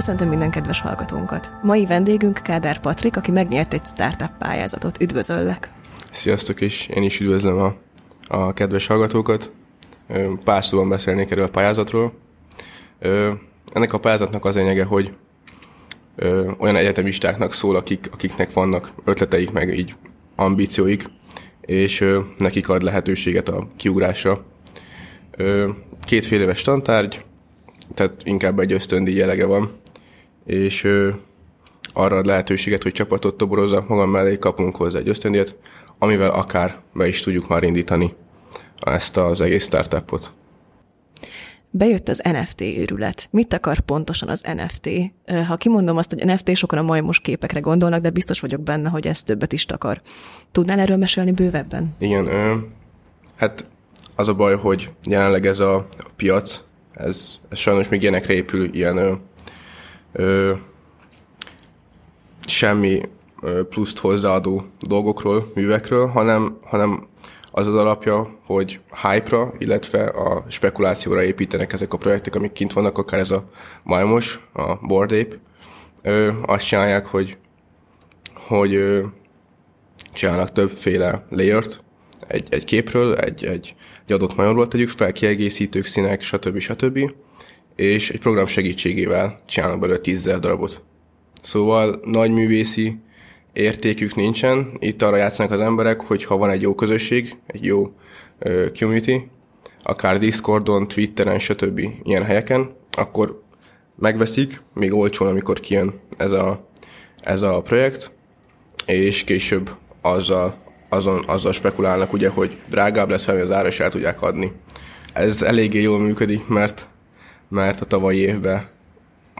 Köszöntöm minden kedves hallgatónkat. Mai vendégünk Kádár Patrik, aki megnyert egy startup pályázatot. Üdvözöllek! Sziasztok, és én is üdvözlöm a, a kedves hallgatókat. Pár szóban beszélnék erről a pályázatról. Ennek a pályázatnak az lényege, hogy olyan egyetemistáknak szól, akik, akiknek vannak ötleteik, meg így ambícióik, és nekik ad lehetőséget a kiugrásra. Kétfél éves tantárgy, tehát inkább egy ösztöndi jelege van, és arra ad lehetőséget, hogy csapatot toborozzak magam mellé, kapunk hozzá egy ösztöndíjat, amivel akár be is tudjuk már indítani ezt az egész startupot. Bejött az NFT őrület. Mit akar pontosan az NFT? Ha kimondom azt, hogy NFT, sokan a majmos képekre gondolnak, de biztos vagyok benne, hogy ez többet is takar. Tudnál erről mesélni bővebben? Igen, ö, hát az a baj, hogy jelenleg ez a piac, ez, ez sajnos még ilyenekre épül, ilyen ö, ö, semmi pluszt hozzáadó dolgokról, művekről, hanem, hanem az az alapja, hogy hype-ra, illetve a spekulációra építenek ezek a projektek, amik kint vannak, akár ez a Majmos, a Board Ape. Ö, azt csinálják, hogy, hogy ö, csinálnak többféle layert egy, egy képről, egy, egy, egy adott majorról tegyük fel, kiegészítők, színek, stb. stb. És egy program segítségével csinálnak belőle 10 darabot. Szóval nagy művészi értékük nincsen. Itt arra játszanak az emberek, hogy ha van egy jó közösség, egy jó uh, community, akár Discordon, Twitteren, stb. ilyen helyeken, akkor megveszik, még olcsón, amikor kijön ez a, ez a projekt, és később azzal, azon, azzal spekulálnak, ugye, hogy drágább lesz felmi az ára, és el tudják adni. Ez eléggé jól működik, mert, mert a tavalyi évben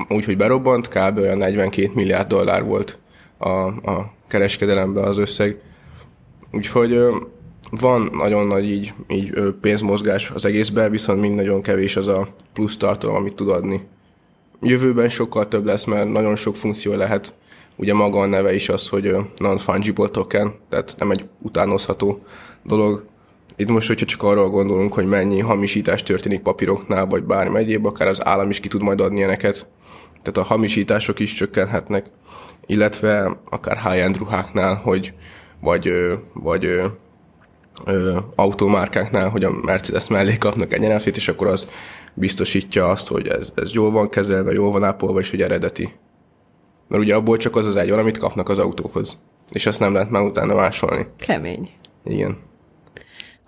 úgyhogy berobbant, kb. olyan 42 milliárd dollár volt a, a kereskedelemben az összeg. Úgyhogy van nagyon nagy így, így pénzmozgás az egészben, viszont mind nagyon kevés az a plusz tartalom, amit tud adni. Jövőben sokkal több lesz, mert nagyon sok funkció lehet. Ugye maga a neve is az, hogy non-fungible token, tehát nem egy utánozható dolog. Itt most, hogyha csak arról gondolunk, hogy mennyi hamisítás történik papíroknál, vagy bármi egyéb, akár az állam is ki tud majd adni ilyeneket. Tehát a hamisítások is csökkenhetnek illetve akár high-end ruháknál, hogy vagy, vagy ö, ö, automárkáknál, hogy a Mercedes mellé kapnak egy nft és akkor az biztosítja azt, hogy ez, ez jól van kezelve, jól van ápolva, és hogy eredeti. Mert ugye abból csak az az egy van, amit kapnak az autókhoz. És azt nem lehet már utána másolni. Kemény. Igen.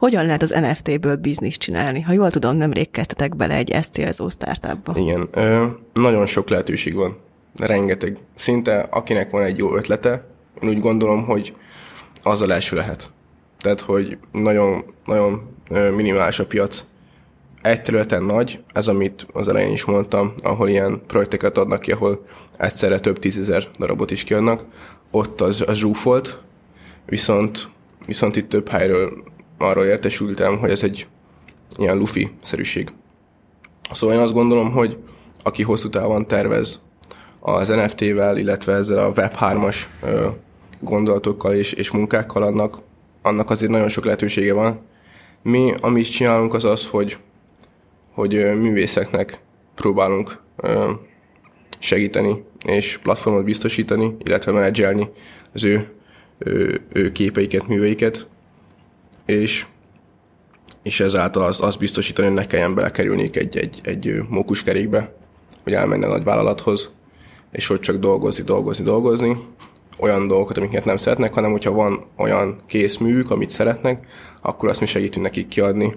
Hogyan lehet az NFT-ből bizniszt csinálni? Ha jól tudom, nemrég kezdtetek bele egy ezt célzó startupba. Igen. Ö, nagyon sok lehetőség van rengeteg. Szinte akinek van egy jó ötlete, én úgy gondolom, hogy azzal első lehet. Tehát, hogy nagyon, nagyon minimális a piac. Egy területen nagy, ez amit az elején is mondtam, ahol ilyen projekteket adnak ki, ahol egyszerre több tízezer darabot is kiadnak, ott az, az zsúfolt, viszont, viszont itt több helyről arról értesültem, hogy ez egy ilyen lufi-szerűség. Szóval én azt gondolom, hogy aki hosszú távon tervez az NFT-vel, illetve ezzel a Web3-as gondolatokkal és, és munkákkal annak, annak azért nagyon sok lehetősége van. Mi, amit csinálunk, az az, hogy, hogy művészeknek próbálunk segíteni és platformot biztosítani, illetve menedzselni az ő, ő, ő képeiket, műveiket, és, és ezáltal azt az biztosítani, hogy ne kelljen belekerülniük egy, egy, egy mókuskerékbe, hogy elmenjen a nagy vállalathoz, és hogy csak dolgozni, dolgozni, dolgozni, olyan dolgokat, amiket nem szeretnek, hanem hogyha van olyan kész művük, amit szeretnek, akkor azt mi segítünk nekik kiadni.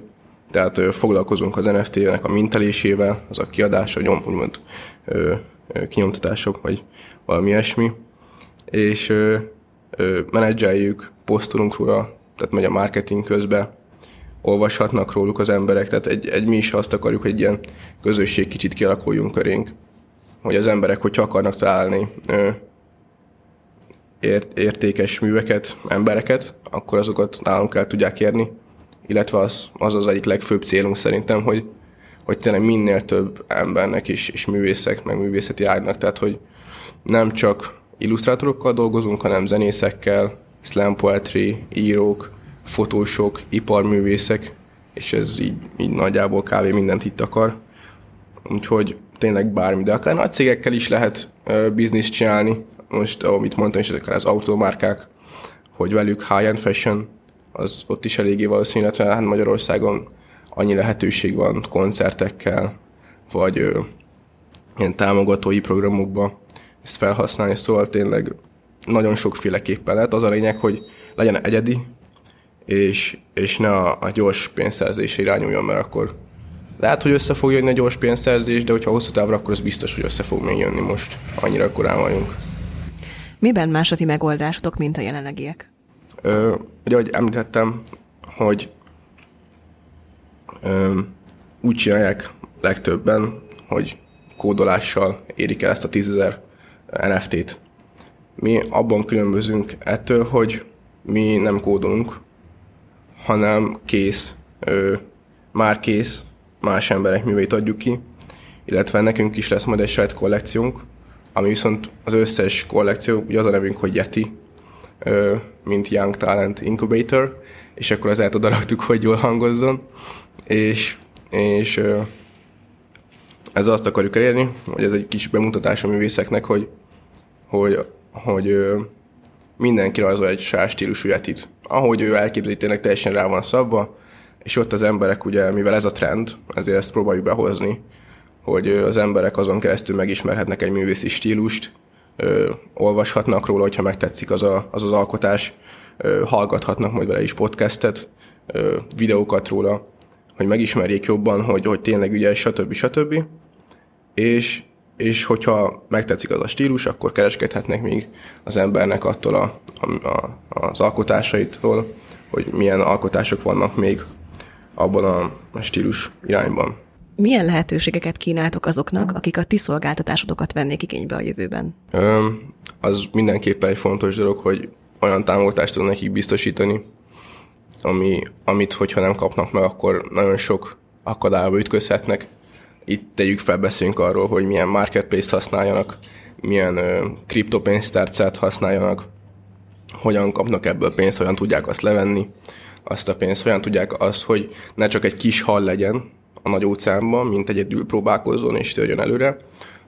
Tehát ö, foglalkozunk az NFT-nek a mintelésével, az a kiadása, nyom, úgymond ö, ö, kinyomtatások, vagy valami ilyesmi. És ö, ö, menedzseljük, posztolunk róla, tehát megy a marketing közben, olvashatnak róluk az emberek, tehát egy, egy mi is azt akarjuk, hogy egy ilyen közösség kicsit kialakuljon körénk hogy az emberek, hogyha akarnak találni ö, ért, értékes műveket, embereket, akkor azokat nálunk el tudják érni, illetve az az, az egyik legfőbb célunk szerintem, hogy, hogy tényleg minél több embernek is, és művészek, meg művészeti ágnak, tehát hogy nem csak illusztrátorokkal dolgozunk, hanem zenészekkel, slam poetry, írók, fotósok, iparművészek, és ez így, így nagyjából kávé mindent itt akar. Úgyhogy tényleg bármi, de akár nagy cégekkel is lehet uh, bizniszt csinálni. Most, amit mondtam is, akár az autómárkák, hogy velük high-end fashion, az ott is eléggé valószínű, illetve hát Magyarországon annyi lehetőség van koncertekkel, vagy ö, ilyen támogatói programokba ezt felhasználni, szóval tényleg nagyon sokféleképpen lehet. Az a lényeg, hogy legyen egyedi, és, és ne a, a gyors pénzszerzésre irányuljon, mert akkor lehet, hogy össze fog jönni a gyors pénzszerzés, de hogyha hosszú távra, akkor az biztos, hogy össze fog még jönni most. Annyira korán vagyunk. Miben más a ti megoldásotok, mint a jelenlegiek? Ö, ugye, ahogy említettem, hogy ö, úgy csinálják legtöbben, hogy kódolással érik el ezt a 10.000 NFT-t. Mi abban különbözünk ettől, hogy mi nem kódolunk, hanem kész, ö, már kész, más emberek művét adjuk ki, illetve nekünk is lesz majd egy saját kollekciónk, ami viszont az összes kollekció, ugye az a nevünk, hogy Yeti, ö, mint Young Talent Incubator, és akkor az oda raktuk, hogy jól hangozzon, és, és ö, ez azt akarjuk elérni, hogy ez egy kis bemutatás a művészeknek, hogy, hogy, hogy ö, mindenki rajzol egy saját stílusú jetit. Ahogy ő elképzeli, tényleg teljesen rá van szabva, és ott az emberek ugye, mivel ez a trend, ezért ezt próbáljuk behozni, hogy az emberek azon keresztül megismerhetnek egy művészi stílust, ö, olvashatnak róla, hogyha megtetszik az a, az, az alkotás, ö, hallgathatnak majd vele is podcastet, ö, videókat róla, hogy megismerjék jobban, hogy, hogy tényleg ügyes, stb. stb. És, és hogyha megtetszik az a stílus, akkor kereskedhetnek még az embernek attól a, a, a, az alkotásaitól, hogy milyen alkotások vannak még abban a, a stílus irányban. Milyen lehetőségeket kínáltok azoknak, akik a ti szolgáltatásodokat vennék igénybe a jövőben? Ö, az mindenképpen egy fontos dolog, hogy olyan támogatást tudnak nekik biztosítani, ami, amit, hogyha nem kapnak meg, akkor nagyon sok akadályba ütközhetnek. Itt tegyük fel, beszélünk arról, hogy milyen marketplace használjanak, milyen ö, kriptopénztárcát használjanak, hogyan kapnak ebből pénzt, hogyan tudják azt levenni, azt a pénzt, hogyan tudják azt, hogy ne csak egy kis hal legyen a nagy óceánban, mint egyedül próbálkozzon és törjön előre,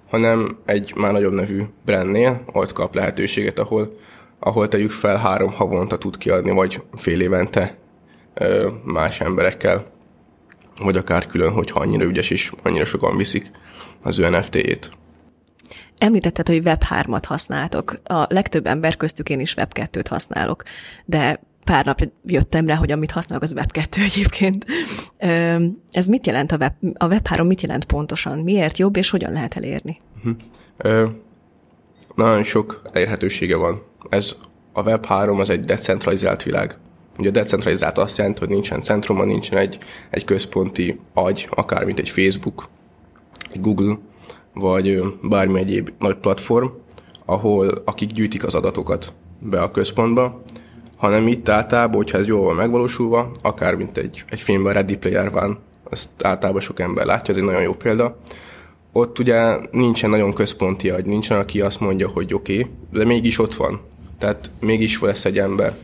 hanem egy már nagyobb nevű brandnél ott kap lehetőséget, ahol, ahol tegyük fel három havonta tud kiadni, vagy fél évente más emberekkel, vagy akár külön, hogyha annyira ügyes és annyira sokan viszik az ő NFT-jét. Említetted, hogy Web3-at használtok. A legtöbb ember köztük én is Web2-t használok, de pár nap jöttem rá, hogy amit használok, az Web2 egyébként. Ez mit jelent a Web, a Web3 mit jelent pontosan? Miért jobb, és hogyan lehet elérni? Uh-huh. Ö, nagyon sok elérhetősége van. Ez a Web3 az egy decentralizált világ. Ugye decentralizált azt jelenti, hogy nincsen centruma, nincsen egy, egy központi agy, akár mint egy Facebook, egy Google, vagy bármi egyéb nagy platform, ahol akik gyűjtik az adatokat be a központba, hanem itt általában, hogyha ez jól van megvalósulva, akár mint egy, egy filmben Ready Player van, azt általában sok ember látja, ez egy nagyon jó példa. Ott ugye nincsen nagyon központi agy, nincsen, aki azt mondja, hogy oké, okay, de mégis ott van. Tehát mégis lesz egy ember,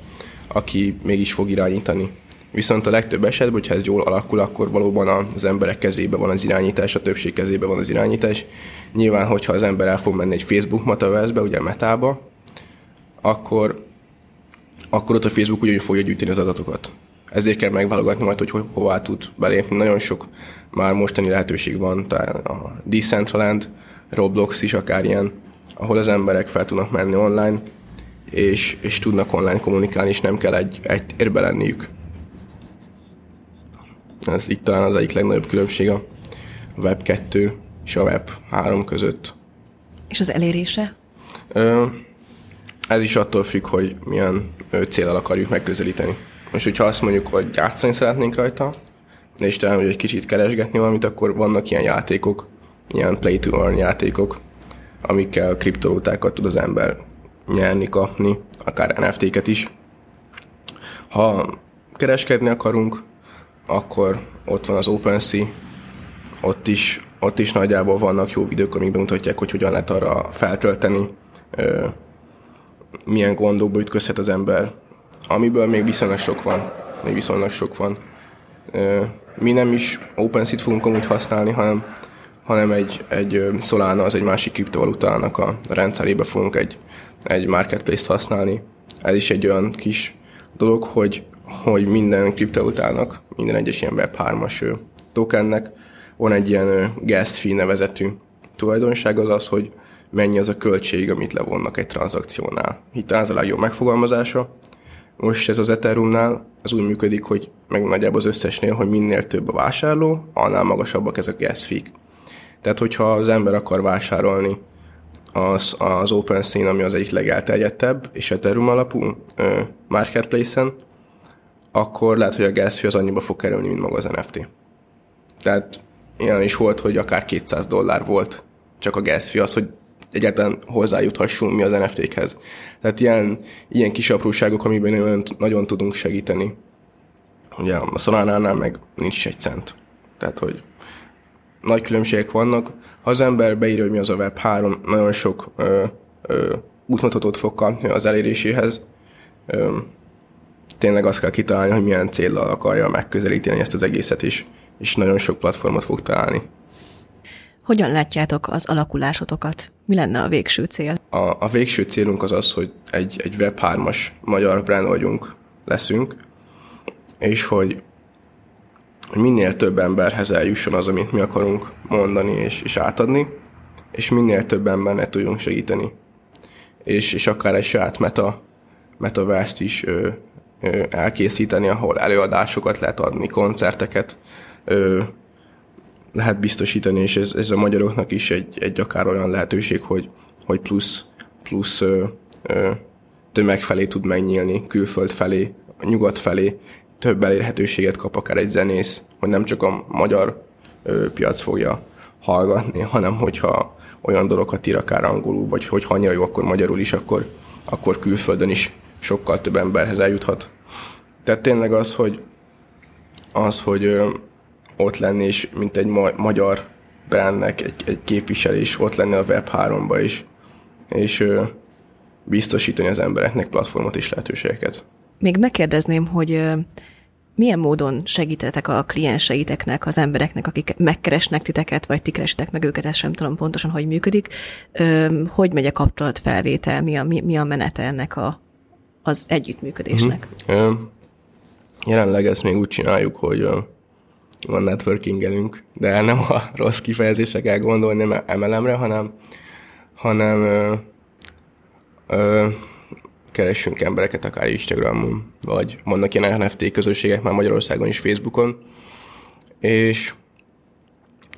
aki mégis fog irányítani. Viszont a legtöbb esetben, hogyha ez jól alakul, akkor valóban az emberek kezébe van az irányítás, a többség kezébe van az irányítás. Nyilván, hogyha az ember el fog menni egy Facebook metaverse ugye metába, akkor, akkor ott a Facebook ugyanúgy fogja gyűjteni az adatokat. Ezért kell megválogatni majd, hogy ho- hová tud belépni. Nagyon sok már mostani lehetőség van, tehát a Decentraland, Roblox is akár ilyen, ahol az emberek fel tudnak menni online, és, és tudnak online kommunikálni, és nem kell egy, egy térbe lenniük. Ez itt talán az egyik legnagyobb különbség a Web 2 és a Web 3 között. És az elérése? Ez is attól függ, hogy milyen célral akarjuk megközelíteni. Most, hogyha azt mondjuk, hogy játszani szeretnénk rajta, és talán, hogy egy kicsit keresgetni valamit, akkor vannak ilyen játékok, ilyen play to earn játékok, amikkel kriptolótákat tud az ember nyerni, kapni, akár NFT-ket is. Ha kereskedni akarunk, akkor ott van az OpenSea, ott is, ott is nagyjából vannak jó videók, amik bemutatják, hogy hogyan lehet arra feltölteni, milyen gondokba ütközhet az ember, amiből még viszonylag sok van. Még viszonylag sok van. Mi nem is OpenSea-t fogunk amúgy használni, hanem hanem egy, egy Solana, az egy másik kriptovalutának a rendszerébe fogunk egy, egy marketplace-t használni. Ez is egy olyan kis dolog, hogy, hogy minden kriptovalutának, minden egyes ilyen Web3-as tokennek van egy ilyen gas fee nevezetű tulajdonság, az az, hogy mennyi az a költség, amit levonnak egy tranzakciónál. Itt ez a legjobb megfogalmazása. Most ez az Ethereumnál az úgy működik, hogy meg nagyjából az összesnél, hogy minél több a vásárló, annál magasabbak ezek a gas fee Tehát, hogyha az ember akar vásárolni az, az OpenSea, ami az egyik legelterjedtebb, és Ethereum alapú ö, marketplace-en, akkor lehet, hogy a fee az annyiba fog kerülni, mint maga az NFT. Tehát ilyen is volt, hogy akár 200 dollár volt csak a fee, az, hogy egyáltalán hozzájuthassunk mi az NFT-khez. Tehát ilyen, ilyen kis apróságok, amiben nagyon, nagyon tudunk segíteni. Ugye a Solana-nál meg nincs is egy cent. Tehát, hogy nagy különbségek vannak. Ha az ember beírja, hogy mi az a Web3, nagyon sok ö, ö, útmutatót fog kapni az eléréséhez. Ö, tényleg azt kell kitalálni, hogy milyen célral akarja megközelíteni ezt az egészet is, és nagyon sok platformot fog találni. Hogyan látjátok az alakulásotokat? Mi lenne a végső cél? A, a végső célunk az az, hogy egy, egy Web3-as magyar brand vagyunk, leszünk, és hogy, hogy minél több emberhez eljusson az, amit mi akarunk mondani és, és átadni, és minél több embernek tudjunk segíteni. És, és akár egy saját meta, metaverse is ö, ö, elkészíteni, ahol előadásokat lehet adni, koncerteket, ö, lehet biztosítani, és ez, ez a magyaroknak is egy, egy akár olyan lehetőség, hogy, hogy plusz, plusz ö, ö, tömeg felé tud megnyílni, külföld felé, nyugat felé, több elérhetőséget kap akár egy zenész, hogy nem csak a magyar ö, piac fogja hallgatni, hanem hogyha olyan dolgokat ír akár angolul, vagy hogy annyira jó, akkor magyarul is, akkor, akkor külföldön is sokkal több emberhez eljuthat. Tehát tényleg az, hogy az, hogy ott lenni, és mint egy ma- magyar brandnek egy, egy képviselés ott lenni a Web3-ba is, és ö, biztosítani az embereknek platformot és lehetőségeket. Még megkérdezném, hogy ö, milyen módon segítetek a klienseiteknek, az embereknek, akik megkeresnek titeket, vagy ti keresitek meg őket, ezt sem tudom pontosan, hogy működik. Ö, hogy megy a kapcsolatfelvétel, mi a, mi, mi a menete ennek a, az együttműködésnek? Uh-huh. Jelenleg ezt még úgy csináljuk, hogy van networkingelünk, de nem a rossz kifejezésre kell gondolni, nem emelemre, hanem, hanem ö, ö, keressünk embereket akár Instagramon, vagy vannak ilyen NFT közösségek már Magyarországon is Facebookon, és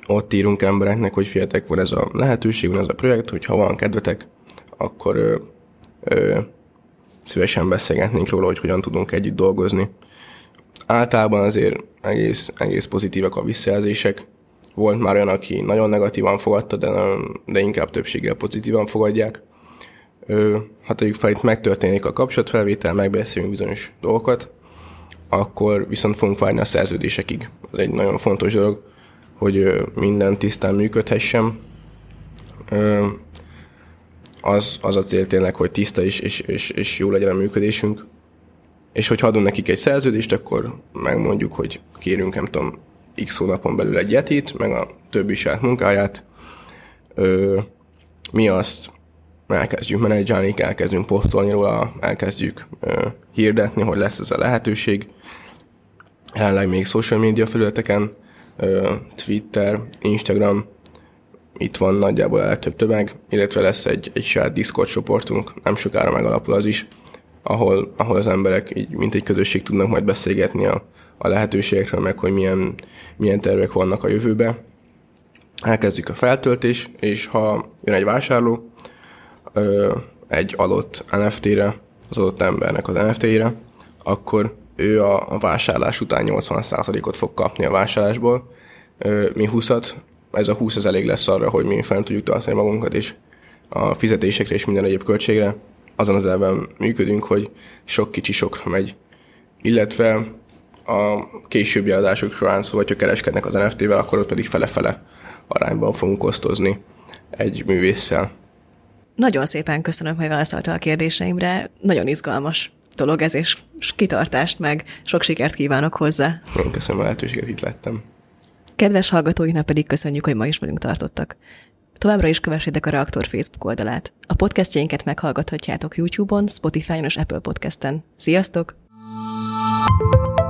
ott írunk embereknek, hogy fiatek, van ez a lehetőség, van ez a projekt, hogy ha van kedvetek, akkor ö, ö, szívesen beszélgetnénk róla, hogy hogyan tudunk együtt dolgozni általában azért egész, egész pozitívak a visszajelzések. Volt már olyan, aki nagyon negatívan fogadta, de, de inkább többséggel pozitívan fogadják. Ha tegyük fel, itt megtörténik a kapcsolatfelvétel, megbeszélünk bizonyos dolgokat, akkor viszont fogunk várni a szerződésekig. Ez egy nagyon fontos dolog, hogy minden tisztán működhessen. Az, az a cél tényleg, hogy tiszta is, és, és, és jó legyen a működésünk és hogyha adunk nekik egy szerződést, akkor megmondjuk, hogy kérünk, nem tudom, x hónapon belül egy yetit, meg a többi saját munkáját. Mi azt elkezdjük menedzselni, elkezdünk posztolni róla, elkezdjük ö, hirdetni, hogy lesz ez a lehetőség. Jelenleg még social media felületeken, ö, Twitter, Instagram, itt van nagyjából a legtöbb tömeg, illetve lesz egy, egy saját Discord csoportunk, nem sokára megalapul az is, ahol, ahol az emberek így, mint egy közösség tudnak majd beszélgetni a, a lehetőségekről, meg hogy milyen, milyen tervek vannak a jövőbe. Elkezdjük a feltöltés, és ha jön egy vásárló egy adott NFT-re, az adott embernek az NFT-re, akkor ő a, vásárlás után 80%-ot fog kapni a vásárlásból, ö, mi 20-at, ez a 20 az elég lesz arra, hogy mi fent tudjuk tartani magunkat, és a fizetésekre és minden egyéb költségre azon az elven működünk, hogy sok kicsi sokra megy. Illetve a későbbi adások során, szóval, hogyha kereskednek az NFT-vel, akkor ott pedig fele-fele arányban fogunk osztozni egy művésszel. Nagyon szépen köszönöm, hogy válaszoltál a kérdéseimre. Nagyon izgalmas dolog ez, és kitartást meg sok sikert kívánok hozzá. Én köszönöm a lehetőséget, itt lettem. Kedves hallgatóinak pedig köszönjük, hogy ma is velünk tartottak. Továbbra is kövessétek a Reaktor Facebook oldalát. A podcastjainket meghallgathatjátok YouTube-on, Spotify-on és Apple Podcast-en. Sziasztok! thank you